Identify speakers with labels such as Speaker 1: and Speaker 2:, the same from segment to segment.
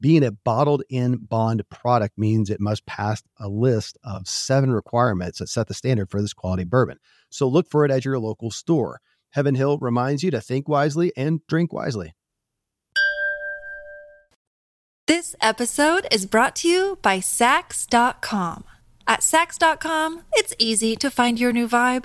Speaker 1: Being a bottled in bond product means it must pass a list of seven requirements that set the standard for this quality bourbon. So look for it at your local store. Heaven Hill reminds you to think wisely and drink wisely.
Speaker 2: This episode is brought to you by Saks.com. At Saks.com, it's easy to find your new vibe.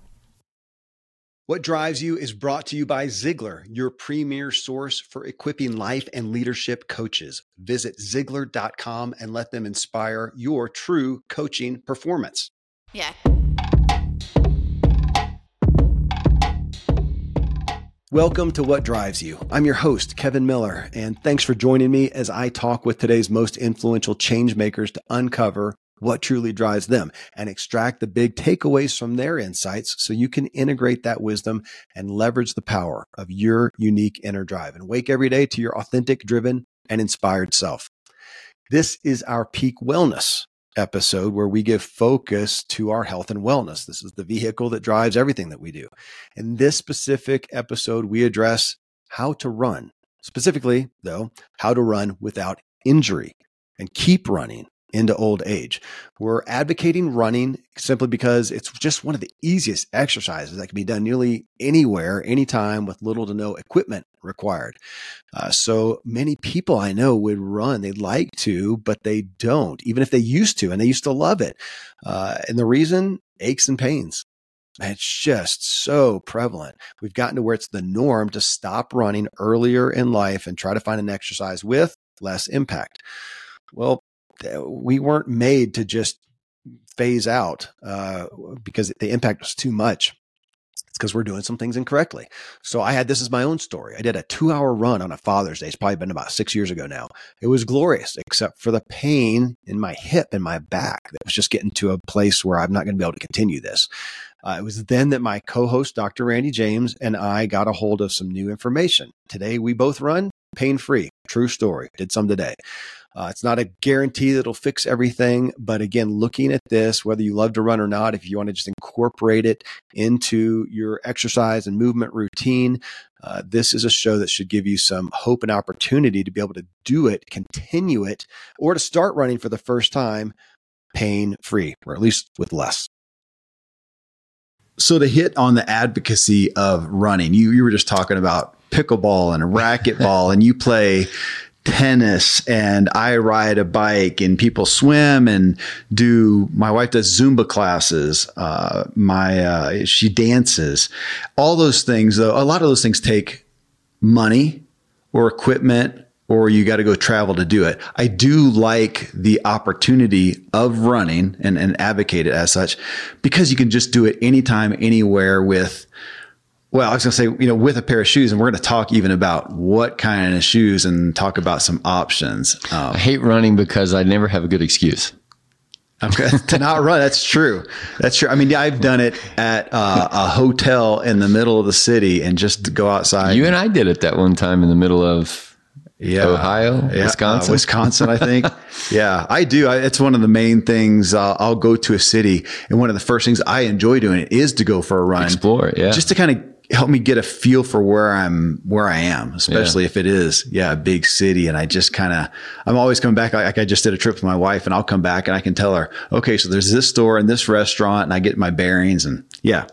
Speaker 3: What Drives You is brought to you by Ziglar, your premier source for equipping life and leadership coaches. Visit Ziglar.com and let them inspire your true coaching performance.
Speaker 2: Yeah.
Speaker 3: Welcome to What Drives You. I'm your host, Kevin Miller, and thanks for joining me as I talk with today's most influential change makers to uncover what truly drives them and extract the big takeaways from their insights so you can integrate that wisdom and leverage the power of your unique inner drive and wake every day to your authentic, driven, and inspired self. This is our peak wellness episode where we give focus to our health and wellness. This is the vehicle that drives everything that we do. In this specific episode, we address how to run. Specifically, though, how to run without injury and keep running into old age. We're advocating running simply because it's just one of the easiest exercises that can be done nearly anywhere, anytime with little to no equipment required. Uh, so many people I know would run, they'd like to, but they don't, even if they used to, and they used to love it. Uh, and the reason aches and pains. It's just so prevalent. We've gotten to where it's the norm to stop running earlier in life and try to find an exercise with less impact. Well, we weren't made to just phase out uh, because the impact was too much. It's because we're doing some things incorrectly. So I had this as my own story. I did a two hour run on a Father's Day. It's probably been about six years ago now. It was glorious, except for the pain in my hip and my back that was just getting to a place where I'm not going to be able to continue this. Uh, it was then that my co host, Dr. Randy James, and I got a hold of some new information. Today, we both run pain free. True story. Did some today. Uh, it's not a guarantee that it'll fix everything, but again, looking at this, whether you love to run or not, if you want to just incorporate it into your exercise and movement routine, uh, this is a show that should give you some hope and opportunity to be able to do it, continue it, or to start running for the first time pain free, or at least with less. So to hit on the advocacy of running, you you were just talking about pickleball and racquetball, and you play tennis and I ride a bike and people swim and do my wife does Zumba classes uh, my uh, she dances all those things though a lot of those things take money or equipment or you got to go travel to do it. I do like the opportunity of running and, and advocate it as such because you can just do it anytime, anywhere with well, I was going to say, you know, with a pair of shoes, and we're going to talk even about what kind of shoes and talk about some options.
Speaker 4: Um, I hate running because I never have a good excuse.
Speaker 3: Okay, to not run. That's true. That's true. I mean, I've done it at uh, a hotel in the middle of the city and just go outside.
Speaker 4: You and I did it that one time in the middle of yeah. Ohio, yeah. Wisconsin,
Speaker 3: uh, Wisconsin. I think. yeah, I do. I, it's one of the main things. Uh, I'll go to a city, and one of the first things I enjoy doing is to go for a run,
Speaker 4: explore. Yeah,
Speaker 3: just to kind of help me get a feel for where I'm where I am, especially yeah. if it is yeah a big city. And I just kind of I'm always coming back. Like I just did a trip with my wife, and I'll come back and I can tell her, okay, so there's this store and this restaurant, and I get my bearings, and yeah.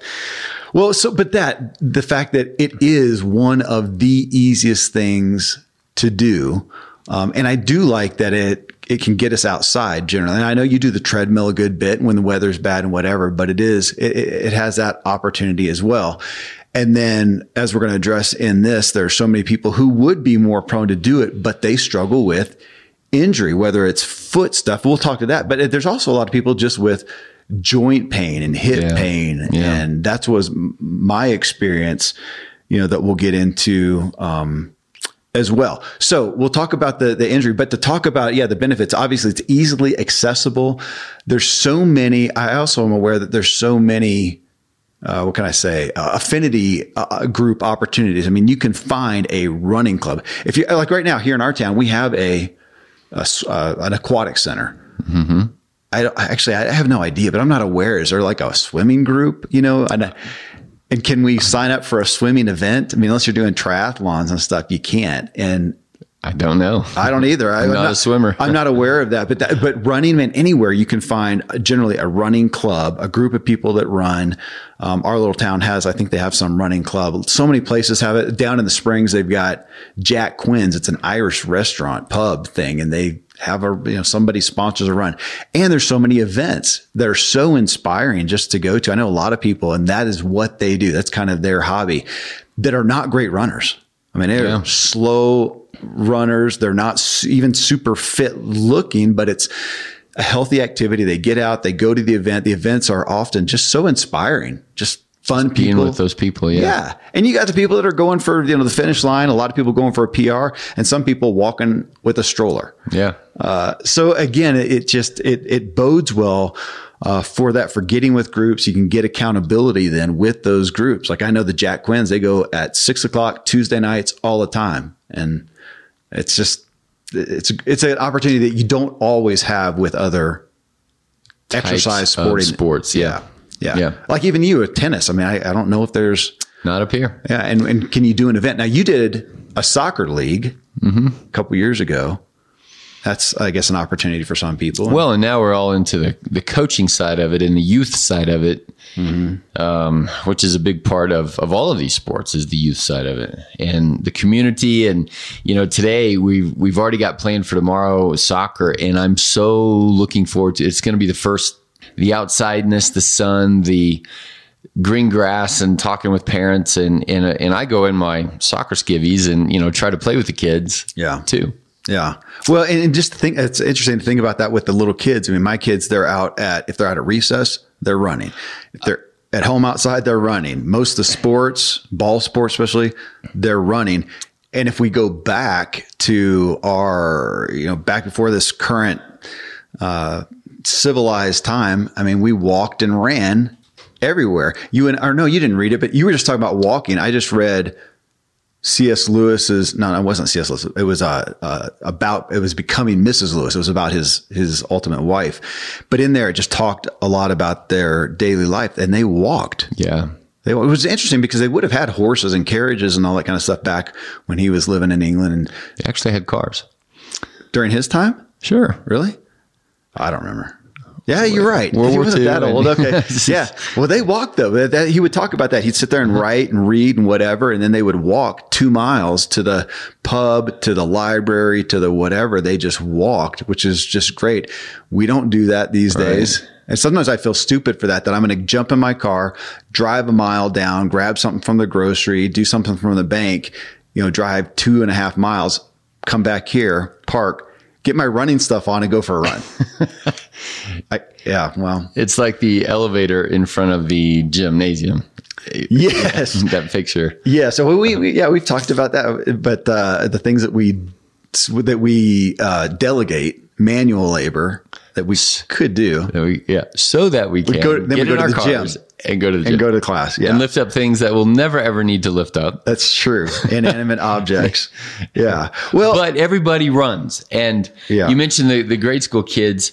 Speaker 3: Well, so but that the fact that it is one of the easiest things to do, um, and I do like that it it can get us outside generally. And I know you do the treadmill a good bit when the weather's bad and whatever, but it is, it, it has that opportunity as well. And then as we're going to address in this, there are so many people who would be more prone to do it, but they struggle with injury, whether it's foot stuff. We'll talk to that, but there's also a lot of people just with joint pain and hip yeah. pain. Yeah. And that was my experience, you know, that we'll get into, um, as well. So we'll talk about the, the injury, but to talk about, yeah, the benefits, obviously it's easily accessible. There's so many. I also am aware that there's so many, uh, what can I say, uh, affinity uh, group opportunities. I mean, you can find a running club. If you like right now here in our town, we have a, a uh, an aquatic center. Mm-hmm. I, actually, I have no idea, but I'm not aware. Is there like a swimming group? You know, and and can we sign up for a swimming event? I mean, unless you're doing triathlons and stuff, you can't. And
Speaker 4: I don't know.
Speaker 3: I don't either.
Speaker 4: I'm, I'm not, not, a swimmer.
Speaker 3: I'm not aware of that. But that, but running, man, anywhere you can find generally a running club, a group of people that run. Um, our little town has, I think they have some running club. So many places have it. Down in the Springs, they've got Jack Quinn's. It's an Irish restaurant pub thing, and they have a you know somebody sponsors a run and there's so many events that are so inspiring just to go to i know a lot of people and that is what they do that's kind of their hobby that are not great runners i mean they're yeah. slow runners they're not even super fit looking but it's a healthy activity they get out they go to the event the events are often just so inspiring just fun
Speaker 4: Being
Speaker 3: people
Speaker 4: with those people. Yeah.
Speaker 3: Yeah. And you got the people that are going for, you know, the finish line, a lot of people going for a PR and some people walking with a stroller.
Speaker 4: Yeah.
Speaker 3: Uh, so again, it just, it, it bodes well. Uh, for that, for getting with groups, you can get accountability then with those groups. Like I know the Jack Quinns, they go at six o'clock Tuesday nights all the time. And it's just, it's, it's an opportunity that you don't always have with other Types exercise sporting
Speaker 4: sports. yeah.
Speaker 3: yeah. Yeah. Like even you with tennis. I mean, I, I don't know if there's
Speaker 4: not up here.
Speaker 3: Yeah. And, and can you do an event? Now you did a soccer league mm-hmm. a couple years ago. That's, I guess, an opportunity for some people.
Speaker 4: Well, and now we're all into the, the coaching side of it and the youth side of it, mm-hmm. um, which is a big part of, of all of these sports is the youth side of it and the community. And, you know, today we've, we've already got planned for tomorrow soccer and I'm so looking forward to, it's going to be the first the outsideness, the sun, the green grass and talking with parents and and, and I go in my soccer skivvies and you know try to play with the kids
Speaker 3: yeah
Speaker 4: too
Speaker 3: yeah. Well and, just think it's interesting to think about that with the little kids. I mean my kids they're out at if they're out at recess they're running. If they're at home outside they're running. Most of the sports ball sports especially they're running. And if we go back to our you know back before this current uh, civilized time, I mean, we walked and ran everywhere. You and or no, you didn't read it, but you were just talking about walking. I just read C.S. Lewis's. No, it wasn't C.S. Lewis. It was uh, uh, about. It was becoming Mrs. Lewis. It was about his his ultimate wife. But in there, it just talked a lot about their daily life, and they walked.
Speaker 4: Yeah.
Speaker 3: They, it was interesting because they would have had horses and carriages and all that kind of stuff back when he was living in England. And
Speaker 4: they actually had cars
Speaker 3: during his time.
Speaker 4: Sure.
Speaker 3: Really? I don't remember. Yeah, you're right.
Speaker 4: World he wasn't
Speaker 3: that old. Okay. yeah. Well, they walked though. That, he would talk about that. He'd sit there and write and read and whatever. And then they would walk two miles to the pub, to the library, to the whatever. They just walked, which is just great. We don't do that these right. days. And sometimes I feel stupid for that, that I'm going to jump in my car, drive a mile down, grab something from the grocery, do something from the bank, you know, drive two and a half miles, come back here, park, get my running stuff on and go for a run. I, yeah, well,
Speaker 4: it's like the elevator in front of the gymnasium.
Speaker 3: Yes,
Speaker 4: that picture.
Speaker 3: Yeah, so we, we yeah we've talked about that, but uh, the things that we that we uh, delegate manual labor that we could do.
Speaker 4: We, yeah, so that we can we go, then get we go in to our the cars gym and go to the
Speaker 3: gym. and go to class. Yeah,
Speaker 4: and lift up things that we'll never ever need to lift up.
Speaker 3: That's true. Inanimate objects. Yeah. Well,
Speaker 4: but everybody runs, and yeah. you mentioned the the grade school kids.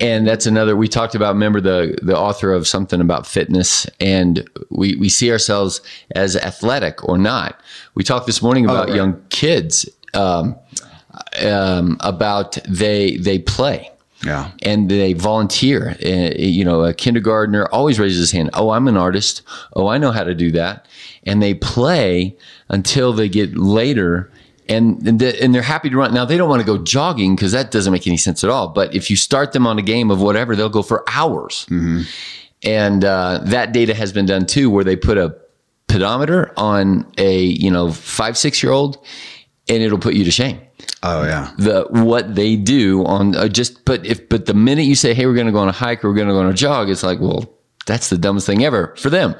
Speaker 4: and that's another we talked about remember the the author of something about fitness and we we see ourselves as athletic or not we talked this morning about
Speaker 3: right.
Speaker 4: young kids um, um, about they they play
Speaker 3: Yeah.
Speaker 4: and they volunteer. Uh, you know, a kindergartner always raises his hand. Oh, I'm an artist. Oh, I know how to do that. And they play until they get later. And and, the, and they're happy to run. Now they don't want to go jogging because that doesn't make any sense at all. But if you start them on a game of whatever, they'll go for hours. And uh, that data has been done too, where they put a pedometer on a you know five six year old, and it'll put you to shame
Speaker 3: Oh yeah.
Speaker 4: the what they do on uh, just but if but the minute you say hey we're going to go on a hike or we're going to go on a jog it's like well that's the dumbest thing ever for them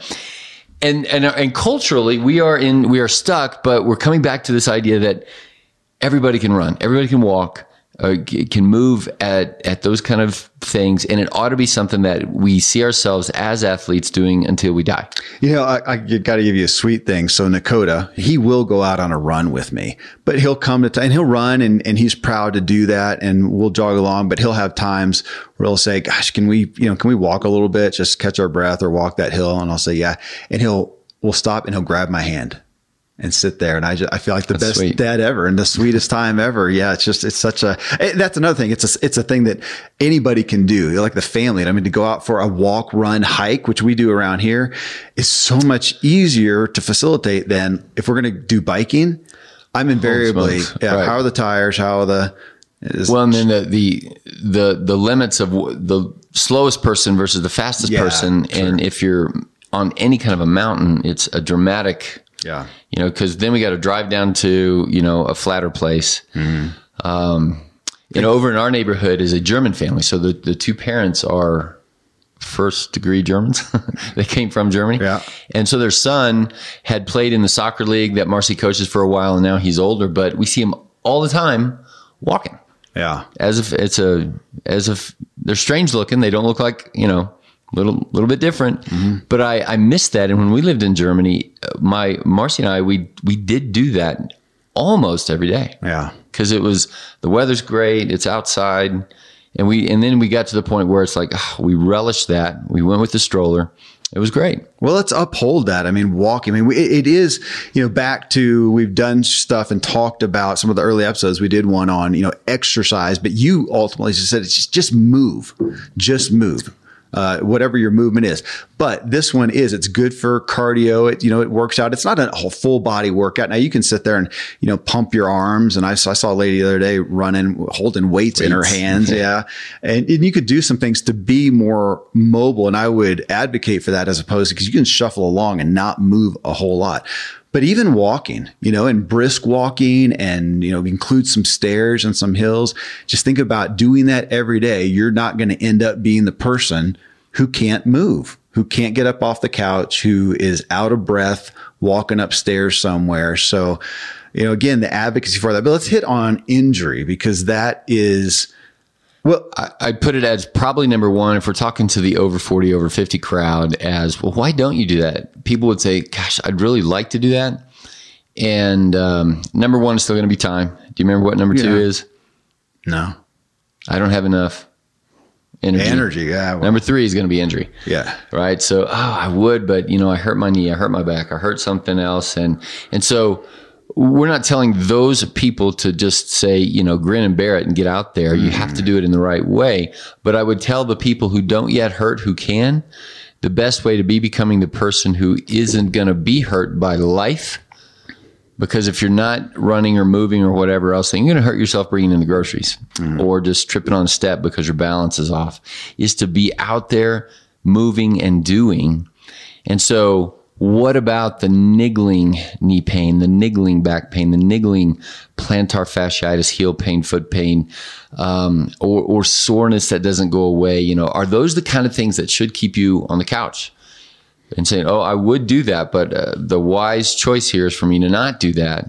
Speaker 4: and and and culturally we are in we are stuck but we're coming back to this idea that everybody can run everybody can walk uh, can move at at those kind of things and it ought to be something that we see ourselves as athletes doing until we die
Speaker 3: You know, I, I got to give you a sweet thing. So Nakota, he will go out on a run with me, but he'll come to, t- and he'll run and, and he's proud to do that. And we'll jog along, but he'll have times where he'll say, gosh, can we, you know, can we walk a little bit, just catch our breath or walk that hill? And I'll say, yeah. And he'll, we'll stop and he'll grab my hand and sit there. And I just, I feel like the
Speaker 4: That's
Speaker 3: best
Speaker 4: sweet.
Speaker 3: dad ever and the sweetest time ever. Yeah. It's just, it's such a, eh, that's another thing. It's a, it's a thing that anybody can do. Like the family. I mean, to go out for a walk, run, hike, which we do around here is so much easier to facilitate than if we're going to do biking. I'm invariably, yeah.
Speaker 4: Right.
Speaker 3: How are the tires? How are the, is,
Speaker 4: Well, and then the the the the limits of w- the slowest person versus the fastest
Speaker 3: Yeah,
Speaker 4: person, and if you're on any kind of a mountain, it's a dramatic.
Speaker 3: Yeah.
Speaker 4: You know, because then we got to drive down to you know a flatter place.
Speaker 3: Mm-hmm.
Speaker 4: Um, you know, over in our neighborhood is a German family, so the the two parents are first degree Germans. they came from Germany.
Speaker 3: Yeah.
Speaker 4: And so their son had played in the soccer league that Marcy coaches for a while, and now he's older. But we see him all the time walking
Speaker 3: Yeah.
Speaker 4: as if it's a as if they're strange looking. They don't look like you know little little bit different. But I I missed that. And when we lived in Germany, uh, my Marcy and I we we did do that almost every day
Speaker 3: Yeah.
Speaker 4: because it was the weather's great. It's outside. And we and then we got to the point where it's like ah, we relished that. We went with the stroller. It was great.
Speaker 3: Well, let's uphold that. I mean, walking. I mean, we- it, is, you know, back to we've done stuff and talked about some of the early episodes. We did one on, you know, exercise, but you ultimately just said it's just, just move, just move. Uh, whatever your movement is, but this one is it's good for cardio. It you know it works out. It's not a whole full body workout. Now you can sit there and you know pump your arms. And I saw, I saw a lady the other day running, holding weights, in her hands. yeah, and, and you could do some things to be more mobile. And I would advocate for that as opposed to because you can shuffle along and not move a whole lot. But even walking, you know, and brisk walking and, you know, include some stairs and some hills. Just think about doing that every day. You're not going to end up being the person who can't move, who can't get up off the couch, who is out of breath walking upstairs somewhere. So, you know, again, the advocacy for that. But let's hit on injury because that is, well,
Speaker 4: I, I'd put it as probably number one if we're talking to the over 40, over 50 crowd as, well, why don't you do that? People would say, gosh, I'd really like to do that. And um, number one is still going to be time. Do you remember what number two is?
Speaker 3: no
Speaker 4: I don't have enough energy.
Speaker 3: energy. Yeah. well,
Speaker 4: Number three is going to be injury.
Speaker 3: yeah.
Speaker 4: right? So, oh, I would, but you know, I hurt my knee, I hurt my back, I hurt something else, and and so we're not telling those people to just say, you know, grin and bear it and get out there. You have to mm-hmm. do it in the right way. But I would tell the people who don't yet hurt, who can, the best way to be becoming the person who isn't going to be hurt by life. Because if you're not running or moving or whatever else, then you're going to hurt yourself bringing in the groceries mm. or just tripping on a step because your balance is off. Is to be out there moving and doing. And so, what about the niggling knee pain, the niggling back pain, the niggling plantar fasciitis, heel pain, foot pain, um, or, or soreness that doesn't go away? You know, are those the kind of things that should keep you on the couch? and saying, "Oh, I would do that, but uh, the wise choice here is for me to not do that."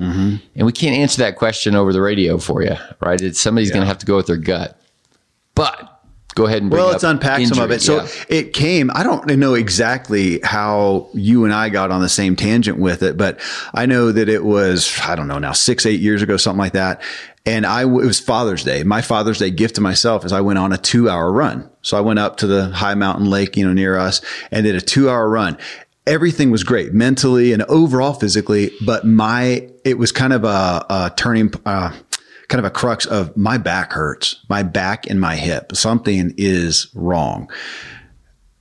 Speaker 4: And we can't answer that question over the radio for you, right? It's somebody's going to have to go with their gut. But go ahead and
Speaker 3: well, let's unpack injury. some of it. So yeah. it came. I don't know exactly how you and I got on the same tangent with it, but I know that it was I don't know now six eight years ago something like that. And I it was Father's Day. My Father's Day gift to myself is I went on a two hour run. So I went up to the high mountain lake, you know, near us and did a two hour run everything was great mentally and overall physically, but my, it was kind of a, a turning, uh, kind of a crux of my back hurts, my back and my hip. Something is wrong.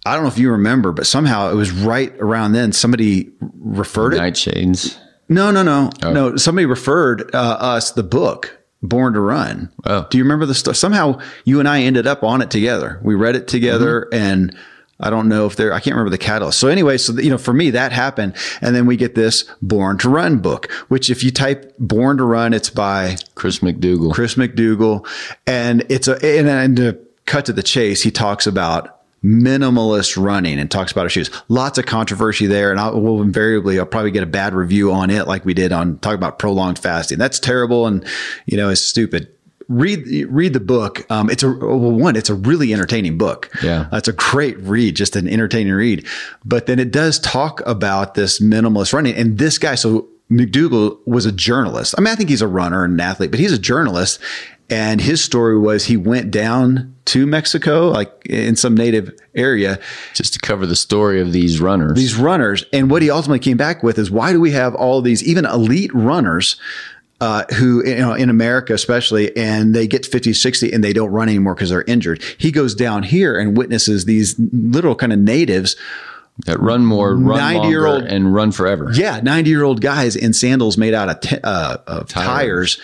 Speaker 3: I don't know if you remember, but somehow it was right around then somebody referred
Speaker 4: Night it. Nightshades.
Speaker 3: No, no, no, oh. no. Somebody referred uh, us the book Born to Run. Oh, do you remember the stuff? Somehow you and I ended up on it together. We read it together, mm-hmm. and I don't know if there, I can't remember the catalyst. So anyway, so, you know, for me, that happened. And then we get this Born to Run book, which if you type Born to Run, it's by
Speaker 4: Chris McDougall.
Speaker 3: Chris McDougall. And it's a, and, and to cut to the chase, he talks about minimalist running and talks about our shoes. Lots of controversy there. And I will invariably, I'll probably get a bad review on it like we did on talk about prolonged fasting. That's terrible. And, you know, it's stupid read read the book. Um, it's a well, one. It's a really entertaining book.
Speaker 4: Yeah,
Speaker 3: uh, it's a great read, just an entertaining read. But then it does talk about this minimalist running, and this guy. So McDougall was a journalist. I mean, I think he's a runner and an athlete, but he's a journalist. And his story was he went down to Mexico, like in some native area,
Speaker 4: just to cover the story of these runners.
Speaker 3: These runners, and what he ultimately came back with is why do we have all these even elite runners uh, who, you know, in America especially, and they get 50, 60 and they don't run anymore because they're injured. He goes down here and witnesses these little kind of natives
Speaker 4: that run more, run 90 year old and run forever.
Speaker 3: Yeah. 90 year old guys in sandals made out of, t- uh, of tires. tires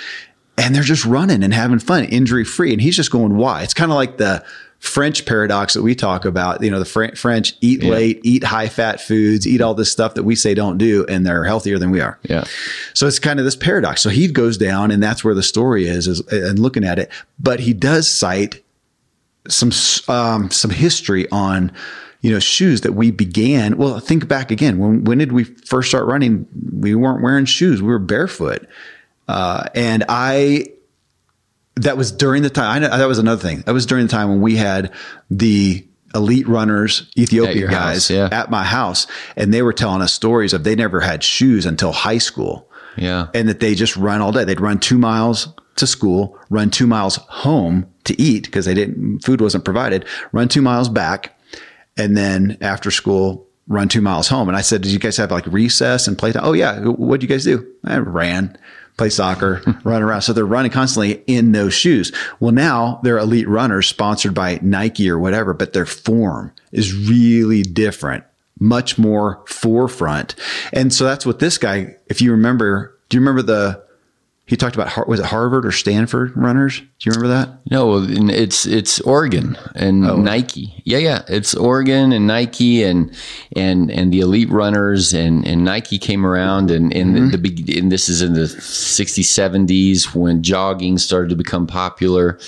Speaker 3: and they're just running and having fun, injury free. And he's just going, why? It's kind of like the, French paradox that we talk about. You know, the Fr- French eat yeah. late, eat high fat foods, eat all this stuff that we say don't do, and they're healthier than we are.
Speaker 4: Yeah.
Speaker 3: So it's kind of this paradox. So he goes down, and that's where the story is, is and looking at it. But he does cite some um, some history on you know shoes that we began. Well, think back again. When when did we first start running? We weren't wearing shoes. We were barefoot. Uh, and I that was during the time. I know that was another thing. That was during the time when we had the elite runners, Ethiopia guys house, yeah. at my house, and they were telling us stories of they never had shoes until high school.
Speaker 4: Yeah,
Speaker 3: and that they just run all day. They'd run two miles to school, run two miles home to eat because they didn't food wasn't provided. Run two miles back, and then after school run two miles home. And I said, "Did you guys have like recess and playtime?" Oh yeah. What'd you guys do? I ran play soccer, hmm. run around. So they're running constantly in those shoes. Well, now they're elite runners sponsored by Nike or whatever, but their form is really different, much more forefoot. And so that's what this guy, if you remember, do you remember the he talked about was it Harvard or Stanford runners? Do you remember that?
Speaker 4: No, it's it's Oregon and oh. Nike. Yeah, yeah, it's Oregon and Nike and and and the elite runners and and Nike came around and and mm-hmm. the, big and this is in the 60s 70s when jogging started to become popular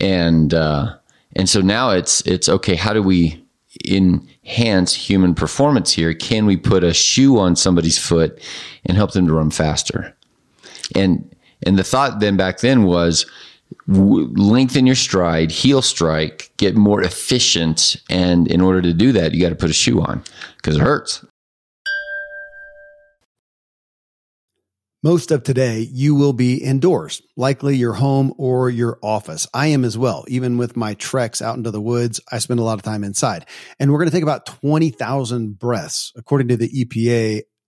Speaker 4: and uh and so now it's it's okay, how do we enhance human performance here? Can we put a shoe on somebody's foot and help them to run faster? And and the thought then back then was w- lengthen your stride, heel strike, get more efficient. And in order to do that, you got to put a shoe on because it hurts.
Speaker 5: Most of today, you will be indoors, likely your home or your office. I am as well. Even with my treks out into the woods, I spend a lot of time inside. And we're going to take about 20,000 breaths. According to the EPA,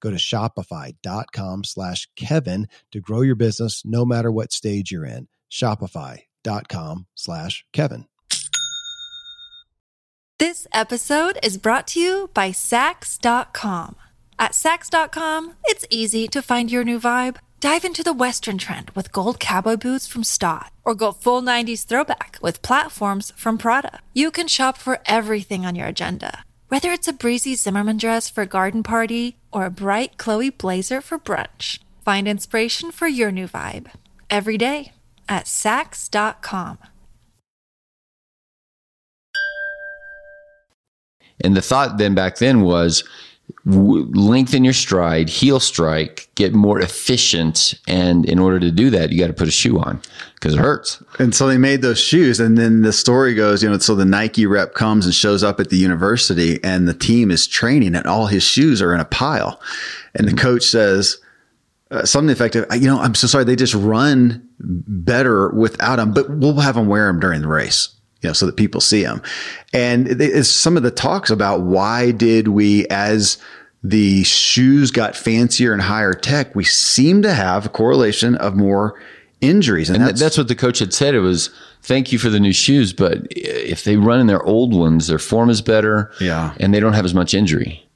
Speaker 1: Go to shopify.com slash Kevin to grow your business no matter what stage you're in. Shopify.com slash Kevin.
Speaker 2: This episode is brought to you by Saks.com. At Saks.com, it's easy to find your new vibe. Dive into the Western trend with gold cowboy boots from Staud, or go full 90s throwback with platforms from Prada. You can shop for everything on your agenda, whether it's a breezy Zimmermann dress for a garden party or a bright Chloe blazer for brunch. Find inspiration for your new vibe every day at Saks.com.
Speaker 4: And the thought then back then was lengthen your stride, heel strike, get more efficient. And in order to do that, you got to put a shoe on because it hurts.
Speaker 3: And so they made those shoes. And then the story goes, you know, so the Nike rep comes and shows up at the university and the team is training and all his shoes are in a pile. And the coach says, uh, something effective, you know, I'm so sorry. They just run better without them, but we'll have them wear them during the race you know, so that people see them. And it's some of the talks about why did we, as the shoes got fancier and higher tech, we seem to have a correlation of more injuries.
Speaker 4: And, and that's, that's, what the coach had said. It was, thank you for the new shoes, but if they run in their old ones, their form is better.
Speaker 3: Yeah.
Speaker 4: And they don't have as much injury.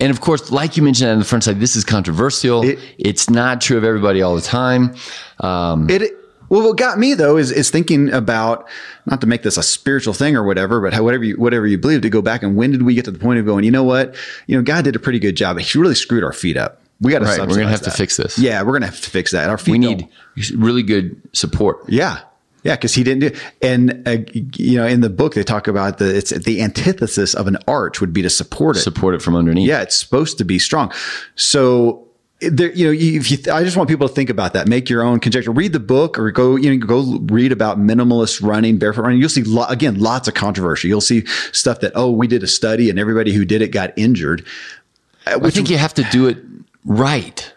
Speaker 4: And of course, like you mentioned on the front side, this is controversial. It, it's not true of everybody all the time.
Speaker 3: Um, it, well, what got me though is is thinking about not to make this a spiritual thing or whatever, but how, whatever you whatever you believe to go back and when did we get to the point of going? You know what? You know, God did a pretty good job. He really screwed our feet up. We got to.
Speaker 4: Right, we're gonna have
Speaker 3: that.
Speaker 4: to fix this.
Speaker 3: Yeah, we're gonna have to fix that. Our feet.
Speaker 4: We need don't. really good support.
Speaker 3: Yeah, yeah, because he didn't do. And uh, you know, in the book they talk about the it's the antithesis of an arch would be to support it,
Speaker 4: support it from underneath.
Speaker 3: Yeah, it's supposed to be strong. So there, you know, if you, I just want people to think about that. Make your own conjecture. Read the book, or go, you know, go read about minimalist running, barefoot running. You'll see lo- again lots of controversy. You'll see stuff that oh, we did a study and everybody who did it got injured.
Speaker 4: Uh, I think you have to do it right.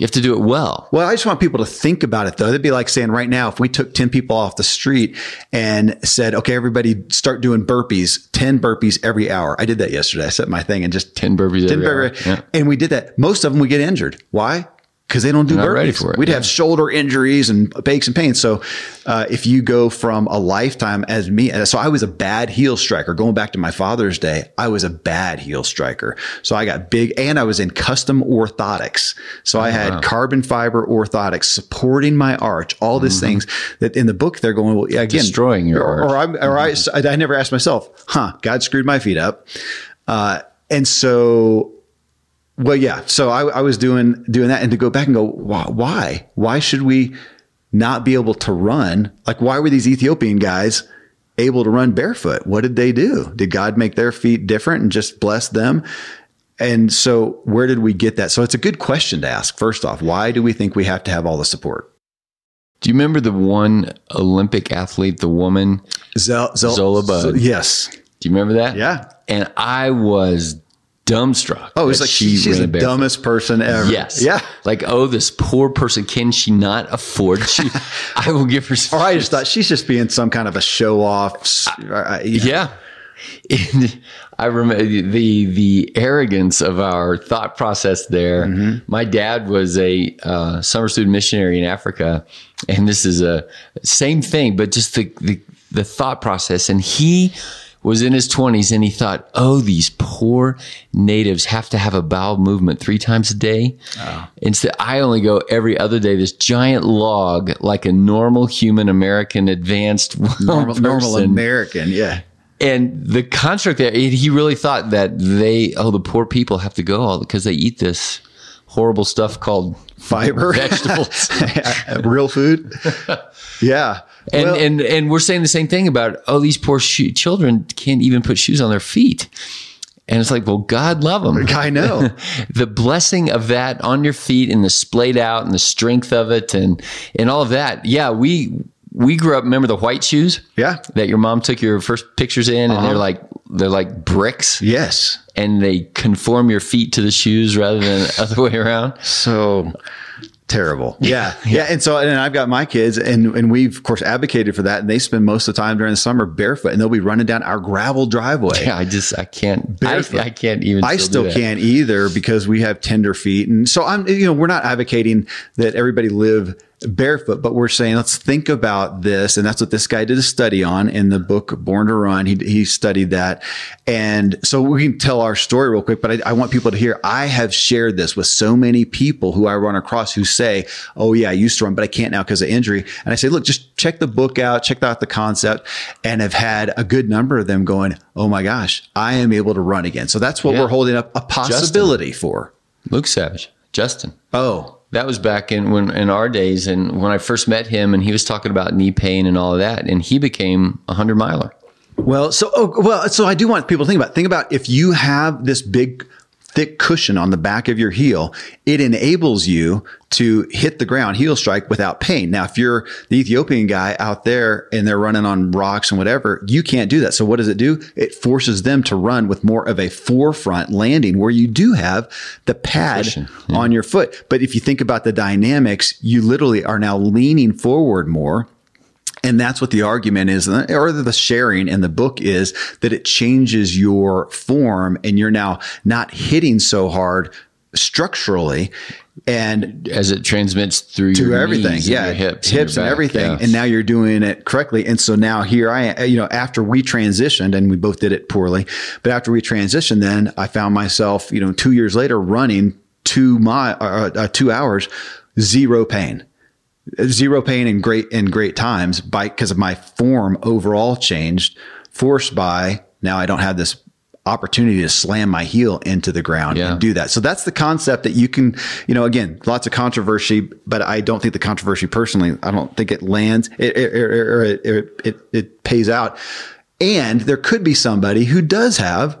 Speaker 4: You have to do it well.
Speaker 3: Well, I just want people to think about it though. It'd be like saying right now, if we took 10 people off the street and said, okay, everybody start doing burpees, 10 burpees every hour. I did that yesterday. I set my thing and just
Speaker 4: 10 burpees 10 every burpees.
Speaker 3: hour. Yeah. And we did that. Most of them we get injured. Why? Because they don't do They're burpees. We'd yeah. have shoulder injuries and aches and pains. So uh, if you go from a lifetime as me, so I was a bad heel striker. Going back to my father's day, I was a bad heel striker. So I got big, and I was in custom orthotics. So oh, I had wow. carbon fiber orthotics supporting my arch. All these mm-hmm. things that in the book they're going well, again
Speaker 4: destroying your
Speaker 3: or,
Speaker 4: arch.
Speaker 3: Or, I, or mm-hmm. I, I never asked myself, huh? God screwed my feet up. Uh, and so well, yeah. So I, I, was doing doing that, and to go back and go, why? Why should we not be able to run? Like, why were these Ethiopian guys able to run barefoot? What did they do? Did God make their feet different and just bless them? And so, where did we get that? So, it's a good question to ask. First off, why do we think we have to have all the support?
Speaker 4: Do you remember the one Olympic athlete, the woman
Speaker 3: Zel-
Speaker 4: Zola Budd?
Speaker 3: yes.
Speaker 4: Do you remember that?
Speaker 3: Yeah.
Speaker 4: And I was dumbstruck.
Speaker 3: Oh, it's like she she's the barefoot. dumbest person ever.
Speaker 4: Yes.
Speaker 3: Yeah.
Speaker 4: Like, oh, this poor person, can she not afford? She, I will give her.
Speaker 3: Or I just thought she's just being some kind of a show off.
Speaker 4: Uh, yeah. And I remember the the arrogance of our thought process there.
Speaker 3: Mm-hmm.
Speaker 4: My dad was a uh, summer student missionary in Africa, and this is a same thing, but just the the, the thought process. And he was in his 20s and he thought, oh, these poor natives have to have a bowel movement three times a day. Oh. Instead, I only go every other day. This giant log, like a normal human American advanced
Speaker 3: Normal, normal. American. Yeah.
Speaker 4: And the construct there, he he really thought that they, oh, the poor people have to go all because they eat this horrible stuff called
Speaker 3: Fiber.
Speaker 4: vegetables.
Speaker 3: Real food. Yeah.
Speaker 4: And,
Speaker 3: Well,
Speaker 4: and and we're saying the same thing about oh these poor sho- children can't even put shoes on their feet, and it's like well God love them.
Speaker 3: I know.
Speaker 4: the blessing of that on your feet and the splayed out and the strength of it and and all of that. Yeah, we we grew up. Remember the white shoes
Speaker 3: Yeah.
Speaker 4: that your mom took your first pictures in, and they're uh-huh. like they're like bricks,
Speaker 3: Yes.
Speaker 4: and they conform your feet to the shoes rather than the other way around.
Speaker 3: So terrible. Yeah. Yeah. And so, and I've got my kids and, and we've of course advocated for that. And they spend most of the time during the summer barefoot and they'll be running down our gravel driveway.
Speaker 4: Yeah, I just I can't I. I can't even.
Speaker 3: I still can't either because we have tender feet. And so I'm, you know, we're not advocating that everybody live barefoot, but we're saying, let's think about this. And that's what this guy did a study on in the book Born to Run. He, he studied that. And so we can tell our story real quick, but I, I want people to hear, I have shared this with so many people who I run across who say, Oh yeah, I used to run, but I can't now because of injury. And I say, look, just check the book out, check out the concept and have had a good number of them going, Oh my gosh, I am able to run again. So that's what
Speaker 4: Yeah.
Speaker 3: we're holding up a possibility for.
Speaker 4: Luke Savage, Justin.
Speaker 3: Oh,
Speaker 4: That was back in when in our days, and when I first met him, and he was talking about knee pain and all of that, and he became a hundred miler.
Speaker 3: well, so oh, well, so I do want people to think about think about if you have this big thick cushion on the back of your heel, it enables you to hit the ground heel strike without pain. Now, if you're the Ethiopian guy out there and they're running on rocks and whatever, you can't do that. So what does it do? It forces them to run with more of a forefoot landing where you do have the pad
Speaker 4: Cushion,
Speaker 3: on your foot. But if you think about the dynamics, you literally are now leaning forward more. And that's what the argument is, or the sharing in the book is that it changes your form and you're now not hitting so hard structurally and
Speaker 4: as it transmits through
Speaker 3: to
Speaker 4: your
Speaker 3: everything.
Speaker 4: and
Speaker 3: Yeah.
Speaker 4: your hips,
Speaker 3: hips
Speaker 4: your
Speaker 3: and everything.
Speaker 4: Yeah.
Speaker 3: And now you're doing it correctly. And so now here I am, you know, after we transitioned and we both did it poorly, but after we transitioned, then I found myself, you know, two years later running two mile, uh, uh, two hours, zero pain zero pain and great and great times by because of my form overall changed forced by now I don't have this opportunity to slam my heel into the ground
Speaker 4: Yeah.
Speaker 3: and do that. So that's the concept that you can, you know, again, lots of controversy, but I don't think the controversy personally, I don't think it lands it, it, it, or it, it, it, it pays out. And there could be somebody who does have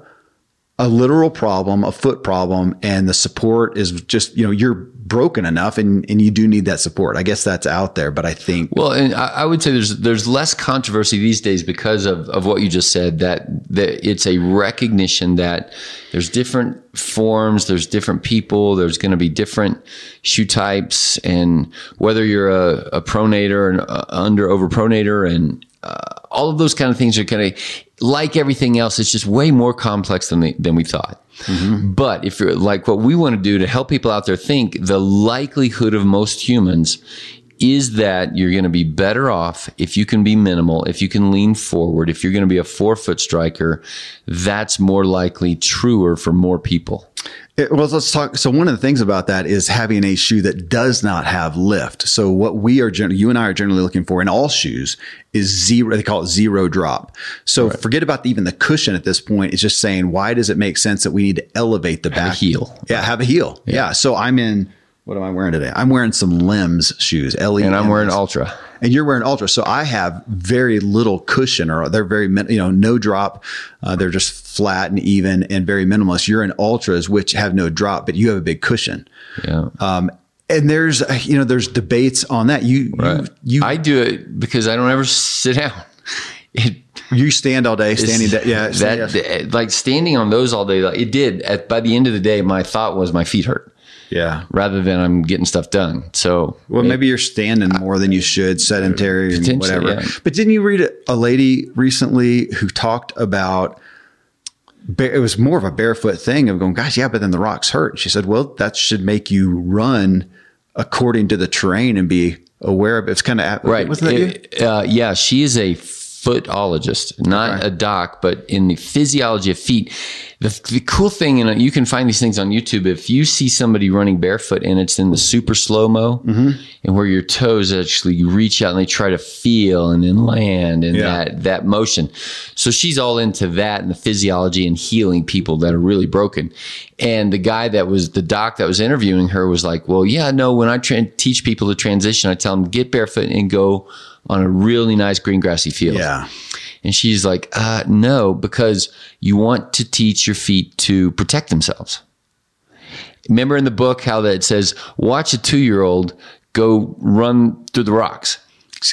Speaker 3: a literal problem, a foot problem, and the support is just, you know, you're broken enough and, and you do need that support. I guess that's out there, but I think
Speaker 4: Well, and I, I would say there's there's less controversy these days because of, of what you just said. That that it's a recognition that there's different forms, there's different people, there's going to be different shoe types, and whether you're a, a pronator and under overpronator and uh, all of those kind of things are kind of like everything else. It's just way more complex than they, than we thought. Mm-hmm. But if you're like what we want to do to help people out there think, the likelihood of most humans is that you're going to be better off if you can be minimal, if you can lean forward, if you're going to be a forefoot striker. That's more likely truer for more people.
Speaker 3: It- well, let's talk. So one of the things about that is having a shoe that does not have lift. So what we are, gen- you and I are generally looking for in all shoes is zero. They call it zero drop. So forget about the, even the cushion at this point. It's just saying, why does it make sense that we need to elevate the back
Speaker 4: heel.
Speaker 3: Yeah, have a heel. Yeah. So I'm in. What am I wearing today? I'm wearing some Lems shoes. L E.
Speaker 4: And I'm wearing Altra.
Speaker 3: and you're wearing Altra. So I have very little cushion or they're very, you know, no drop. Uh, they're just flat and even and very minimalist. You're in Altras, which have no drop, but you have a big cushion.
Speaker 4: Yeah.
Speaker 3: Um, and there's, you know, there's debates on that. You,
Speaker 4: Right.
Speaker 3: you, you,
Speaker 4: I do it because I don't ever sit down. It,
Speaker 3: you stand all day, standing. Da- yeah.
Speaker 4: that like standing on those all day. Like it did. At by the end of the day, my thought was my feet hurt
Speaker 3: yeah.
Speaker 4: rather than I'm getting stuff done. So
Speaker 3: Well, maybe you're standing more than you should, sedentary and whatever.
Speaker 4: yeah.
Speaker 3: But didn't you read a, a lady recently who talked about it was more of a barefoot thing of going, gosh, yeah, but then the rocks hurt. She said, well, that should make you run according to the terrain and be aware of it. It's kind of
Speaker 4: right. Wasn't that it, uh, yeah, she is a footologist, not okay. a doc, but in the physiology of feet. The, the cool thing, and you can find these things on YouTube. If you see somebody running barefoot and it's in the super slow mo, mm-hmm. and where your toes actually reach out and they try to feel and then land and yeah. that that motion. So she's all into that and the physiology and healing people that are really broken. And the guy that was the doc that was interviewing her was like, "Well, yeah, no. When I tra- teach people to transition, I tell them get barefoot and go." On a really nice green grassy field.
Speaker 3: Yeah.
Speaker 4: And she's like, uh, no, because you want to teach your feet to protect themselves. Remember in the book how that says, watch a two year old go run through the rocks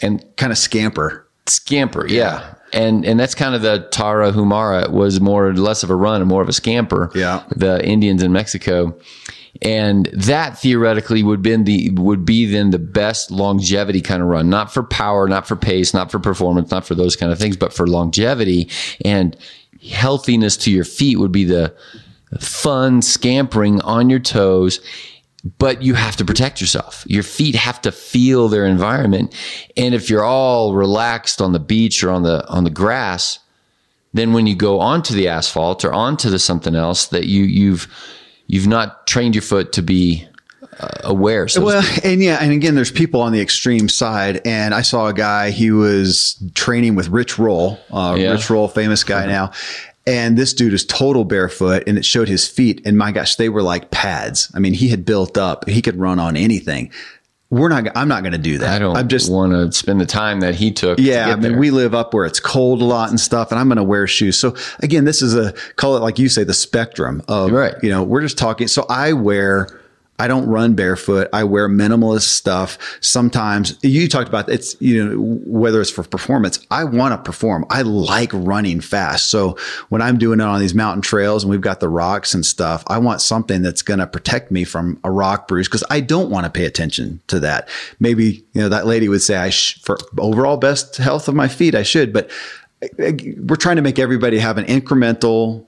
Speaker 3: and kind of scamper.
Speaker 4: Scamper, yeah. And and that's kind of the Tarahumara was more less of a run and more of a scamper.
Speaker 3: Yeah.
Speaker 4: The Indians in Mexico and that theoretically would been the would be then the best longevity kind of run not for power not for pace not for performance not for those kind of things but for longevity and healthiness to your feet would be the fun scampering on your toes but you have to protect yourself. Your feet have to feel their environment. And if you're all relaxed on the beach or on the on the grass, then when you go onto the asphalt or onto the something else that you you've you've not trained your foot to be uh, aware. So
Speaker 3: well, and yeah, and again, there's people on the extreme side, and I saw a guy. He was training with Rich Roll, uh, yeah. Rich Roll, famous guy uh-huh. now. And this dude is total barefoot, and it showed his feet. And my gosh, they were like pads. I mean, he had built up. He could run on anything we're not i'm not going to do that.
Speaker 4: I don't
Speaker 3: i'm
Speaker 4: just want to spend the time that he took
Speaker 3: yeah i mean there. we live up where it's cold a lot and stuff and i'm going to wear shoes. So again this is a call it like you say the spectrum of right. you know we're just talking so i wear I don't run barefoot. I wear minimalist stuff. Sometimes you talked about it's, you know, whether it's for performance, I want to perform. I like running fast. So when I'm doing it on these mountain trails and we've got the rocks and stuff, I want something that's going to protect me from a rock bruise because I don't want to pay attention to that. Maybe, you know, that lady would say I, sh- for overall best health of my feet, I should, but eh, eh, we're trying to make everybody have an incremental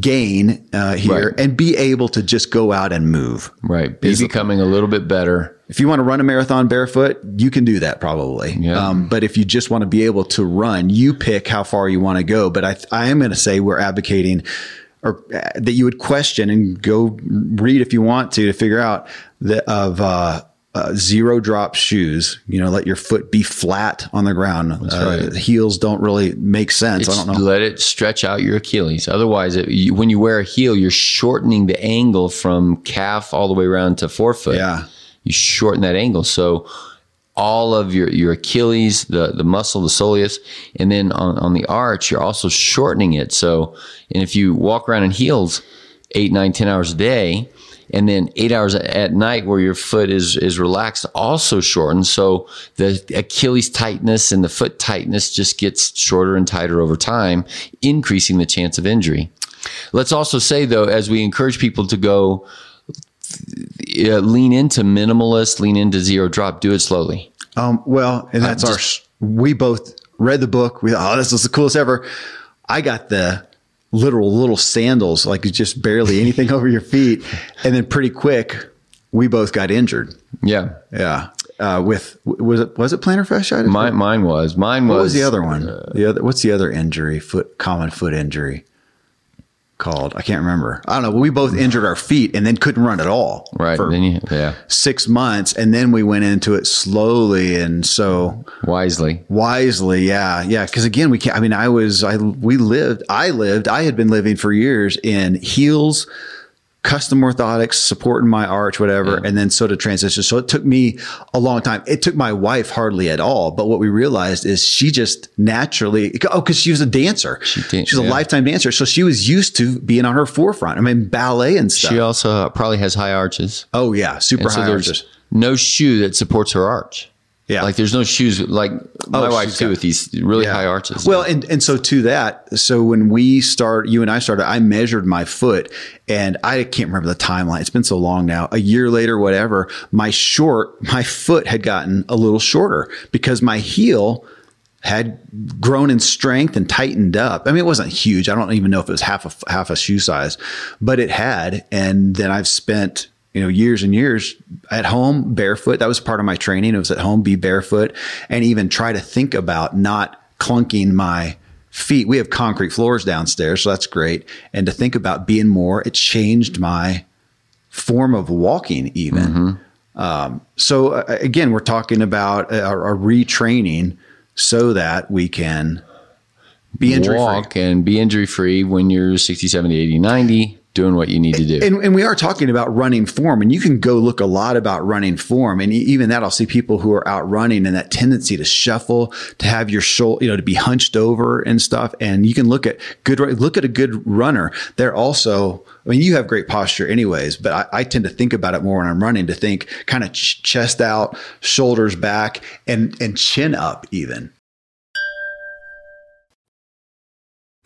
Speaker 3: gain uh, here right. and be able to just go out and move.
Speaker 4: Right. Be becoming a little bit better.
Speaker 3: If you want to run a marathon barefoot, you can do that probably.
Speaker 4: Yeah. Um,
Speaker 3: but if you just want to be able to run, you pick how far you want to go. But I, I am going to say we're advocating or uh, that you would question and go read if you want to to figure out that of uh, uh, zero drop shoes. You know, let your foot be flat on the ground. Uh, right. Heels don't really make sense. It's, I don't know.
Speaker 4: Let it stretch out your Achilles. Otherwise, it, you, when you wear a heel, you're shortening the angle from calf all the way around to forefoot.
Speaker 3: Yeah,
Speaker 4: you shorten that angle. So all of your, your Achilles, the, the muscle, the soleus, and then on, on the arch, you're also shortening it. So, and if you walk around in heels eight, nine, ten hours a day, and then eight hours at night where your foot is is relaxed also shortens. So the Achilles tightness and the foot tightness just gets shorter and tighter over time, increasing the chance of injury. Let's also say though, as we encourage people to go uh, lean into minimalist, lean into zero drop, do it slowly.
Speaker 3: Um, well, and that's just, our. We both read the book. We thought, oh, this is the coolest ever. I got the literal little sandals, like just barely anything over your feet. And then pretty quick, we both got injured.
Speaker 4: Yeah.
Speaker 3: Yeah. Uh, with was it was it plantar fasciitis?
Speaker 4: Mine, mine was. Mine was.
Speaker 3: What was the other one? Uh, the other. What's the other injury? Foot common foot injury called? I can't remember. I don't know. We both injured our feet and then couldn't run at all.
Speaker 4: Right. then you, yeah.
Speaker 3: Six months, and then we went into it slowly and so
Speaker 4: wisely.
Speaker 3: Wisely, yeah, yeah. Because again, we can't. I mean, I was. I we lived. I lived. I had been living for years in heels custom orthotics, supporting my arch, whatever, yeah. and then sort of transition. So it took me a long time. It took my wife hardly at all. But what we realized is she just naturally, oh, because she was a dancer. She did, She's yeah. a lifetime dancer. So she was used to being on her forefront. I mean, ballet and stuff.
Speaker 4: She also uh, probably has high arches.
Speaker 3: Oh, yeah. Super high arches.
Speaker 4: No shoe that supports her arch.
Speaker 3: Yeah.
Speaker 4: Like there's no shoes like my oh, wife too got, with these really yeah. high arches.
Speaker 3: Well, and, and so to that, so when we start, you and I started, I measured my foot and I can't remember the timeline. It's been so long now. A year later, whatever, my short, my foot had gotten a little shorter because my heel had grown in strength and tightened up. I mean, it wasn't huge. I don't even know if it was half a half a shoe size, but it had. And then I've spent you know years and years at home barefoot. That was part of my training. It was at home, be barefoot, and even try to think about not clunking my feet. We have concrete floors downstairs, so that's great. And to think about being more, it changed my form of walking even. Mm-hmm. Um, so uh, again, we're talking about a, a retraining so that we can be injury
Speaker 4: walk free. and be injury free when you're 60, 70, 80, 90 doing what you need to do.
Speaker 3: And, and, we are talking about running form, and you can go look a lot about running form. And even that, I'll see people who are out running and that tendency to shuffle, to have your shoulder, you know, to be hunched over and stuff. And you can look at good, look at a good runner. They're also, I mean, you have great posture anyways, but I, I tend to think about it more when I'm running to think kind of ch- chest out, shoulders back, and and chin up even.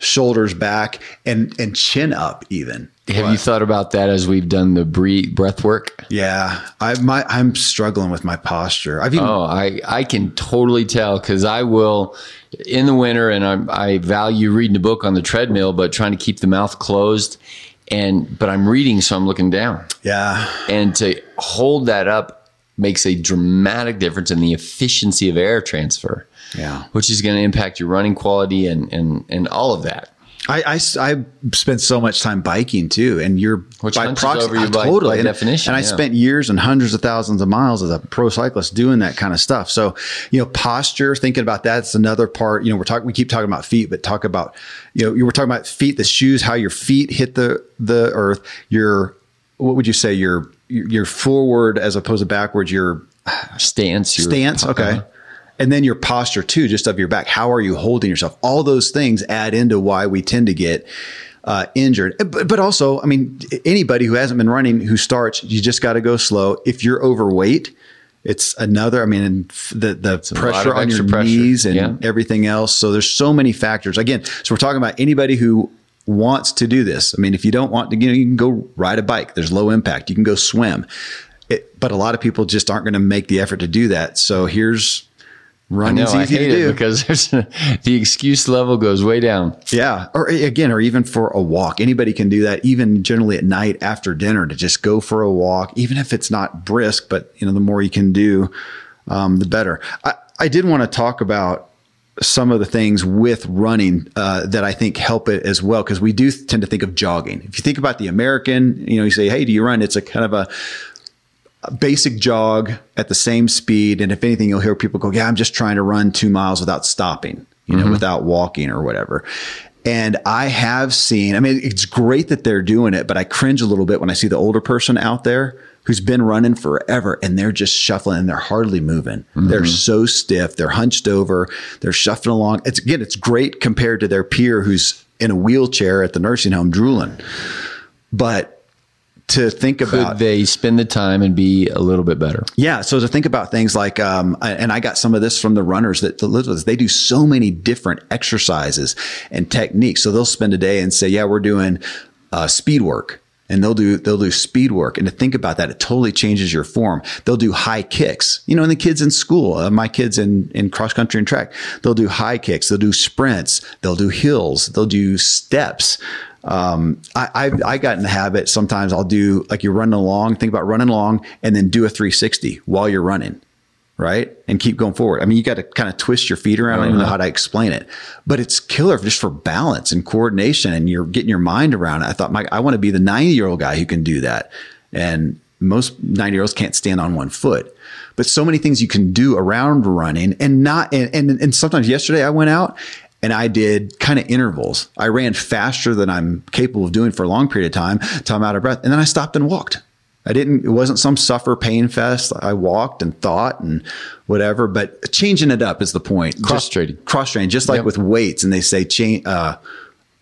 Speaker 3: Shoulders back and, and chin up even.
Speaker 4: Have but, you thought about that as we've done the breath work?
Speaker 3: Yeah, I my I'm struggling with my posture.
Speaker 4: I've even, oh, I I can totally tell because I will in the winter, and I, I value reading a book on the treadmill, but trying to keep the mouth closed. And but I'm reading, so I'm looking down.
Speaker 3: Yeah,
Speaker 4: and to hold that up makes a dramatic difference in the efficiency of air transfer.
Speaker 3: Yeah,
Speaker 4: which is going to impact your running quality and and and all of that.
Speaker 3: I, I, I spent so much time biking too, and you're
Speaker 4: Which by proxy, over your totally by and, definition.
Speaker 3: And I spent years and hundreds of thousands of miles as a pro cyclist doing that kind of stuff. So, you know, posture, thinking about that's another part. You know, we're talking, we keep talking about feet, but talk about, you know, you were talking about feet, the shoes, how your feet hit the the earth. Your, what would you say? Your your forward as opposed to backwards. Your
Speaker 4: stance.
Speaker 3: Your, stance. Okay. Uh-huh and then your posture too, just of your back. How are you holding yourself? All those things add into why we tend to get uh, injured. But, but also, I mean, anybody who hasn't been running who starts, you just got to go slow. If you're overweight, it's another. I mean, the the pressure on your pressure. knees and yeah. everything else. So there's so many factors. Again, so we're talking about anybody who wants to do this. I mean, if you don't want to, you know, you can go ride a bike. There's low impact. You can go swim. It, but a lot of people just aren't going to make the effort to do that. So here's Running's
Speaker 4: I know, easy to do because the excuse level goes way down.
Speaker 3: Yeah, or again, or even for a walk. Anybody can do that. Even generally at night after dinner, to just go for a walk, even if it's not brisk. But you know, the more you can do, um, the better. I, I did want to talk about some of the things with running uh, that I think help it as well because we do tend to think of jogging. If you think about the American, you know, you say, "Hey, do you run?" It's a kind of a basic jog at the same speed. And if anything, you'll hear people go, yeah, I'm just trying to run two miles without stopping, you know, mm-hmm. without walking or whatever. And I have seen, I mean, it's great that they're doing it, but I cringe a little bit when I see the older person out there who's been running forever and they're just shuffling and they're hardly moving. Mm-hmm. They're so stiff. They're hunched over. They're shuffling along. It's again, it's great compared to their peer who's in a wheelchair at the nursing home drooling. But to think
Speaker 4: Could
Speaker 3: about
Speaker 4: they spend the time and be a little bit better?
Speaker 3: Yeah. So to think about things like, um, and I got some of this from the runners that live with us. They do so many different exercises and techniques. So they'll spend a day and say, yeah, we're doing uh, speed work. And they'll do they'll do speed work, and to think about that, it totally changes your form. They'll do high kicks, you know, and the kids in school, uh, my kids in in cross country and track, they'll do high kicks, they'll do sprints, they'll do hills, they'll do steps um, I, I've, I got in the habit. Sometimes I'll do like you're running along, think about running along and then do a 360 while you're running. Right. And keep going forward. I mean, you got to kind of twist your feet around. I don't even know uh-huh. how to explain it, but it's killer just for balance and coordination and you're getting your mind around it. I thought, Mike, I want to be the 90 year old guy who can do that. And most 90 year olds can't stand on one foot but so many things you can do around running and not and, and and sometimes yesterday I went out and I did kind of intervals. I ran faster than I'm capable of doing for a long period of time till I'm out of breath. And then I stopped and walked. I didn't, it wasn't some suffer pain fest. I walked and thought and whatever, but changing it up is the point.
Speaker 4: Cross training.
Speaker 3: Cross training, just like
Speaker 4: Yep.
Speaker 3: with weights. And they say, change, uh,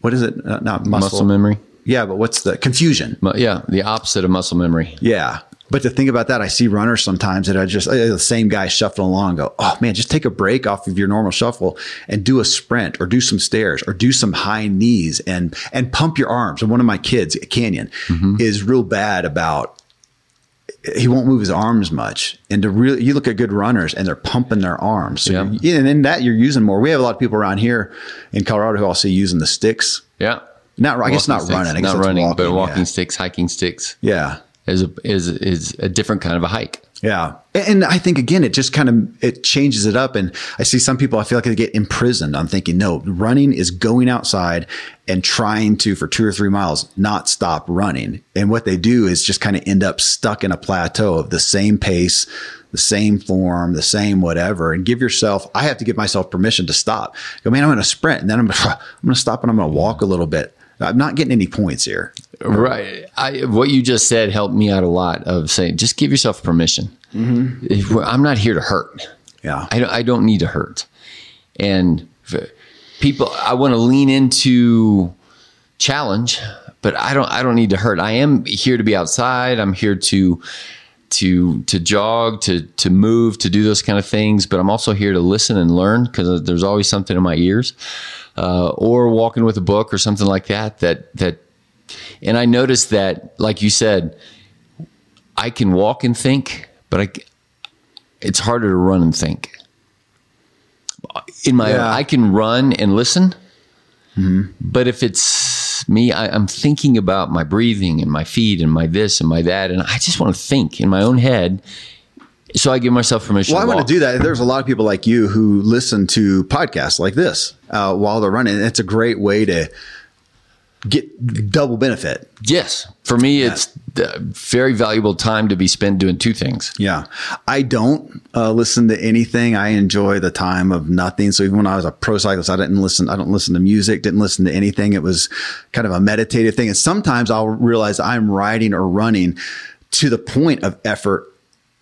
Speaker 3: what is it? Uh, not muscle.
Speaker 4: Muscle memory.
Speaker 3: Yeah, but what's the confusion?
Speaker 4: Yeah, the opposite of muscle memory.
Speaker 3: Yeah. But to think about that, I see runners sometimes that I just, uh, the same guy shuffling along and go, oh man, just take a break off of your normal shuffle and do a sprint or do some stairs or do some high knees and, and pump your arms. And one of my kids, Canyon, is real bad about, he won't move his arms much. And to really, you look at good runners and they're pumping their arms. So
Speaker 4: Yeah.
Speaker 3: and in that you're using more. We have a lot of people around here in Colorado who I'll see using the sticks.
Speaker 4: Yeah.
Speaker 3: Not, I guess not
Speaker 4: sticks.
Speaker 3: running. I guess
Speaker 4: not running, but
Speaker 3: walking,
Speaker 4: walking
Speaker 3: yeah.
Speaker 4: sticks, hiking sticks
Speaker 3: Yeah.
Speaker 4: is a, is is a different kind of a hike.
Speaker 3: Yeah. And I think again, it just kind of, it changes it up. And I see some people, I feel like they get imprisoned on thinking, no, running is going outside and trying to, for two or three miles, not stop running. And what they do is just kind of end up stuck in a plateau of the same pace, the same form, the same whatever, and give yourself, I have to give myself permission to stop. Go, man, I'm going to sprint and then I'm, I'm going to stop and I'm going to walk a little bit. I'm not getting any points here.
Speaker 4: Right. I, what you just said helped me out a lot of saying, just give yourself permission. We're- I'm not here to hurt.
Speaker 3: Yeah.
Speaker 4: I don't, I don't need to hurt. And people, I want to lean into challenge, but I don't, I don't need to hurt. I am here to be outside. I'm here to, to, to jog, to, to move, to do those kind of things. But I'm also here to listen and learn because there's always something in my ears, uh, or walking with a book or something like that, that, that, and I noticed that, like you said, I can walk and think, but I, it's harder to run and think. In my,
Speaker 3: Yeah.
Speaker 4: I can run and listen, but if it's me, I, I'm thinking about my breathing and my feet and my this and my that, and I just want to think in my own head. So I give myself permission.
Speaker 3: Well, I want to do that. There's a lot of people like you who listen to podcasts like this uh, while they're running. It's a great way to get double benefit.
Speaker 4: Yes, for me, it's very valuable time to be spent doing two things.
Speaker 3: Yeah. I don't uh, listen to anything. I enjoy the time of nothing. So even when I was a pro cyclist, I didn't listen. I don't listen to music, didn't listen to anything. It was kind of a meditative thing. And sometimes I'll realize I'm riding or running to the point of effort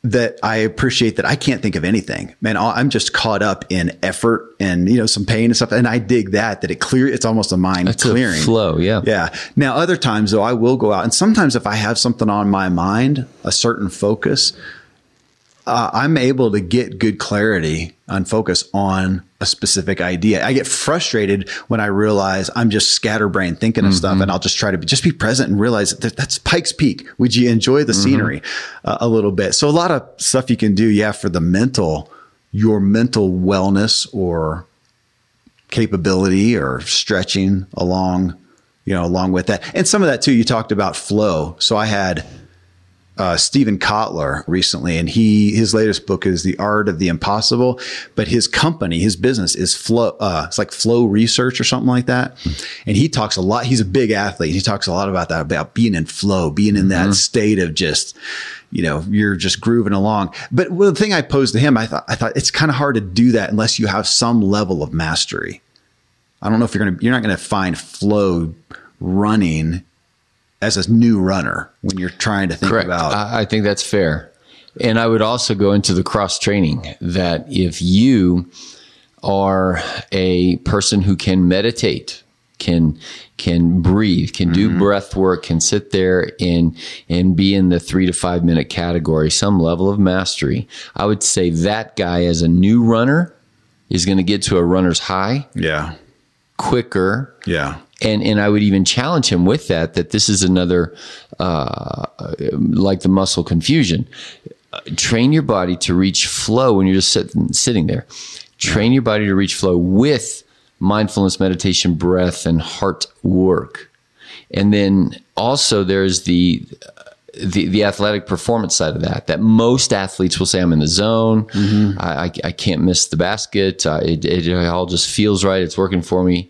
Speaker 3: that I appreciate that I can't think of anything. Man, I'm just caught up in effort and, you know, some pain and stuff. And I dig that, that it clear, it's almost a mind
Speaker 4: a
Speaker 3: clearing.
Speaker 4: flow, yeah.
Speaker 3: Yeah. Now, other times though, I will go out and sometimes if I have something on my mind, a certain focus, uh, I'm able to get good clarity and focus on a specific idea. I get frustrated when I realize I'm just scatterbrained thinking of stuff, and I'll just try to be, just be present and realize that that's Pikes Peak. Would you enjoy the scenery uh, a little bit? So a lot of stuff you can do, yeah, for the mental, your mental wellness or capability or stretching along, you know, along with that. And some of that too, you talked about flow. So I had uh, Steven Kotler recently, and he his latest book is The Art of the Impossible. But his company, his business is flow. Uh, it's like Flow Research or something like that. And he talks a lot. He's a big athlete. He talks a lot about that, about being in flow, being in that state of just, you know, you're just grooving along. But well, the thing I posed to him, I thought, I thought it's kind of hard to do that unless you have some level of mastery. I don't know if you're gonna, you're not gonna find flow running as a new runner when you're trying to think
Speaker 4: Correct.
Speaker 3: about
Speaker 4: I, I think that's fair. And I would also go into the cross training that if you are a person who can meditate, can can breathe, can do
Speaker 3: Mm-hmm.
Speaker 4: breath work, can sit there and and be in the three to five minute category, some level of mastery. I would say that guy as a new runner is going to get to a runner's high
Speaker 3: Yeah.
Speaker 4: quicker
Speaker 3: Yeah.
Speaker 4: And and I would even challenge him with that that this is another uh, like the muscle confusion. Uh, train your body to reach flow when you're just sitting sitting there. Train your body to reach flow with mindfulness, meditation, breath, and heart work. And then also there's the the, the athletic performance side of that that most athletes will say i'm in the zone I, I, I can't miss the basket uh, it, it all just feels right it's working for me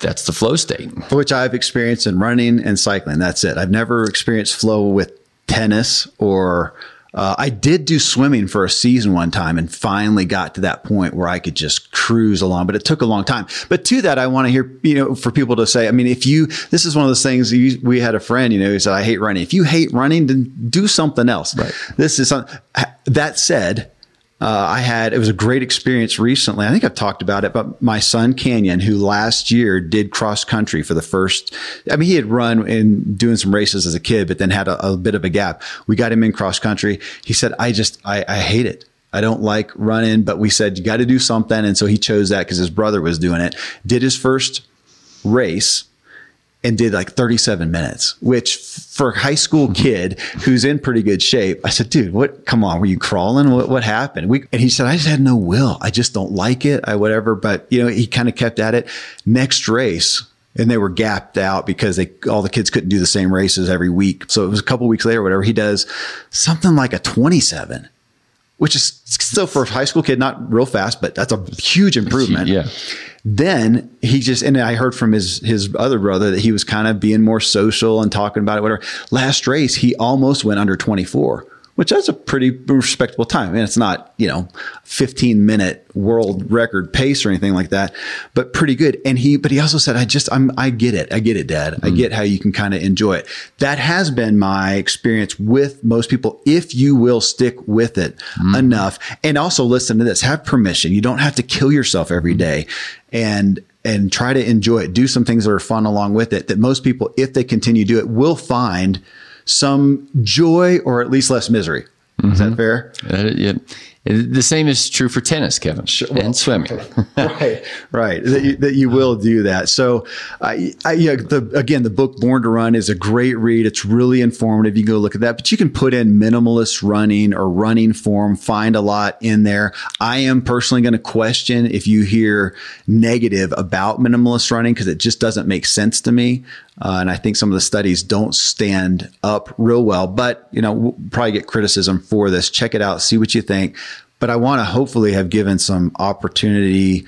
Speaker 4: that's the flow state
Speaker 3: which I've experienced in running and cycling. That's it. I've never experienced flow with tennis or uh, I did do swimming for a season one time and finally got to that point where I could just cruise along, but it took a long time. But to that, I want to hear, you know, for people to say, I mean, if you, this is one of those things you, we had a friend, you know, who said, I hate running. If you hate running, then do something else. Right. This is, some- that said, uh, I had it was a great experience recently. I think I've talked about it, but my son Canyon, who last year did cross country for the first, I mean, he had run and doing some races as a kid, but then had a, a bit of a gap. We got him in cross country. He said, "I just I, I hate it. I don't like running." But we said you got to do something, and so he chose that because his brother was doing it. Did his first race and did like 37 minutes, which for a high school mm-hmm. kid who's in pretty good shape, I said, dude, what, come on, were you crawling? What, what happened? We, and he said, I just had no will. I just don't like it. I, whatever. But you know, he kind of kept at it next race. And they were gapped out because they, all the kids couldn't do the same races every week. So it was a couple weeks later, whatever he does something like a 27, which is still for a high school kid, not real fast, but that's a huge improvement
Speaker 4: yeah
Speaker 3: then he just and I heard from his his other brother that he was kind of being more social and talking about it. Whatever. Last race, he almost went under twenty four, which that's a pretty respectable time. I And it's not you know fifteen minute world record pace or anything like that, but pretty good. And he but he also said, I just I'm I get it, I get it, Dad. I mm. get how you can kind of enjoy it. That has been my experience with most people. If you will stick with it mm. enough, and also listen to this, have permission. You don't have to kill yourself every mm. day and and try to enjoy it. Do some things that are fun along with it. That most people, if they continue to do it, will find some joy or at least less misery. Is that fair?
Speaker 4: Uh, yeah. The same is true for tennis, Kevin, and swimming.
Speaker 3: right, right. That you, that you will do that. So, I, I, yeah, the, again, the book Born to Run is a great read. It's really informative. You can go look at that, but you can put in minimalist running or running form, find a lot in there. I am personally going to question if you hear negative about minimalist running because it just doesn't make sense to me. Uh, and I think some of the studies don't stand up real well, but you know, we'll probably get criticism for this. Check it out, see what you think. But I want to hopefully have given some opportunity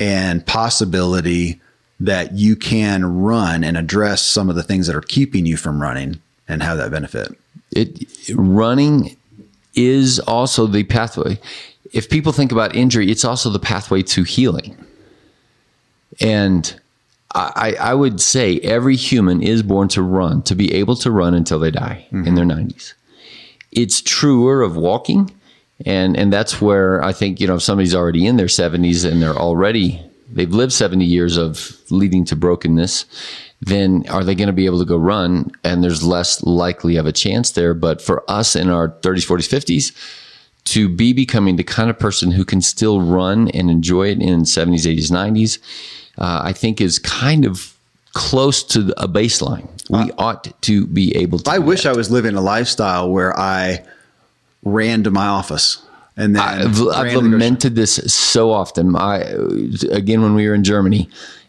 Speaker 3: and possibility that you can run and address some of the things that are keeping you from running and have that benefit.
Speaker 4: it running is also the pathway. If people think about injury, it's also the pathway to healing. And I, I would say every human is born to run, to be able to run until they die in their 90s. It's truer of walking. And, and that's where I think, you know, if somebody's already in their 70s and they're already, they've lived 70 years of leading to brokenness, then are they going to be able to go run? And there's less likely of a chance there. But for us in our 30s, 40s, 50s, to be becoming the kind of person who can still run and enjoy it in 70s, 80s, 90s, uh, I think is kind of close to a baseline. We ought to be able to.
Speaker 3: I wish
Speaker 4: that.
Speaker 3: I was living a lifestyle where I ran to my office and then
Speaker 4: I've, I've
Speaker 3: to the grocery-
Speaker 4: lamented this so often. I again when we were in Germany,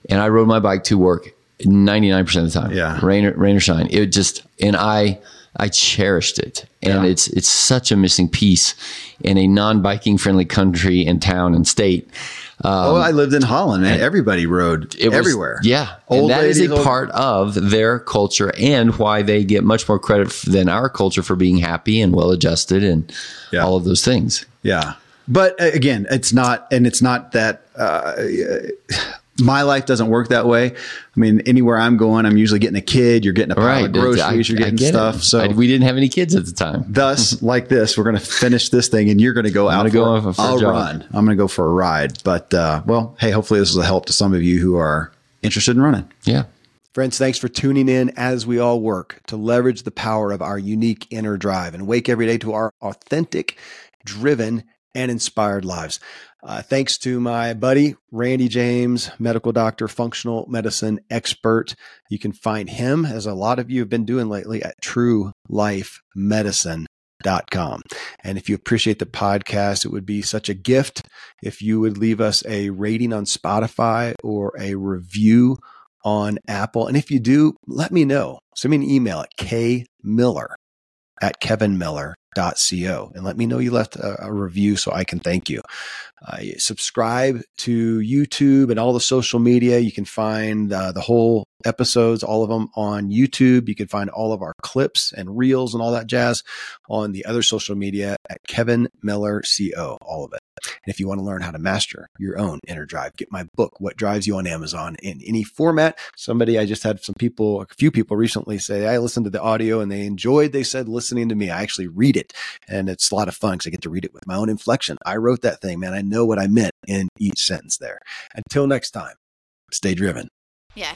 Speaker 4: and I rode my bike to work ninety nine percent of the time.
Speaker 3: Yeah.
Speaker 4: rain or, rain or shine. It just and I I cherished it, and
Speaker 3: Yeah.
Speaker 4: it's it's such a missing piece in a non biking friendly country and town and state.
Speaker 3: Oh, I lived in Holland, man. Everybody rode
Speaker 4: It was-
Speaker 3: everywhere.
Speaker 4: Yeah.
Speaker 3: Old
Speaker 4: and that is
Speaker 3: ladies,
Speaker 4: a
Speaker 3: old-
Speaker 4: part of their culture and why they get much more credit than our culture for being happy and well adjusted and
Speaker 3: Yeah.
Speaker 4: all of those things.
Speaker 3: Yeah. But uh, again, it's not, and it's not that, uh, my life doesn't work that way. I mean, anywhere I'm going, I'm usually getting a kid, you're getting a pile of groceries,
Speaker 4: I-
Speaker 3: you're getting
Speaker 4: get it.
Speaker 3: stuff. So
Speaker 4: I- we didn't have any kids at the time.
Speaker 3: thus, like this, we're going to finish this thing and you're going to go out
Speaker 4: gonna go
Speaker 3: for,
Speaker 4: for a
Speaker 3: I'll
Speaker 4: jog.
Speaker 3: run. I'm going to go for a ride. But, uh, well, hey, hopefully this was a help to some of you who are
Speaker 6: interested in running.
Speaker 4: Yeah.
Speaker 3: Friends, thanks for tuning in as we all work to leverage the power of our unique inner drive and wake every day to our authentic, driven, and inspired lives. Uh, thanks to my buddy, Randy James, medical doctor, functional medicine expert. You can find him, as a lot of you have been doing lately, at truelifemedicine.com. And if you appreciate the podcast, it would be such a gift if you would leave us a rating on Spotify or a review on Apple. And if you do, let me know. Send me an email at kmiller at kevinmiller.co and let me know you left a, a review so I can thank you. Uh, subscribe to YouTube and all the social media. You can find uh, the whole episodes, all of them on YouTube. You can find all of our clips and reels and all that jazz on the other social media at Kevin Miller CO, all of it. And if you want to learn how to master your own inner drive, get my book, What Drives You on Amazon in any format. Somebody, I just had some people, a few people recently say, I listened to the audio and they enjoyed, they said, listening to me. I actually read it and it's a lot of fun because I get to read it with my own inflection. I wrote that thing, man. I know what I meant in each sentence there. Until next time, stay driven.
Speaker 7: Yeah.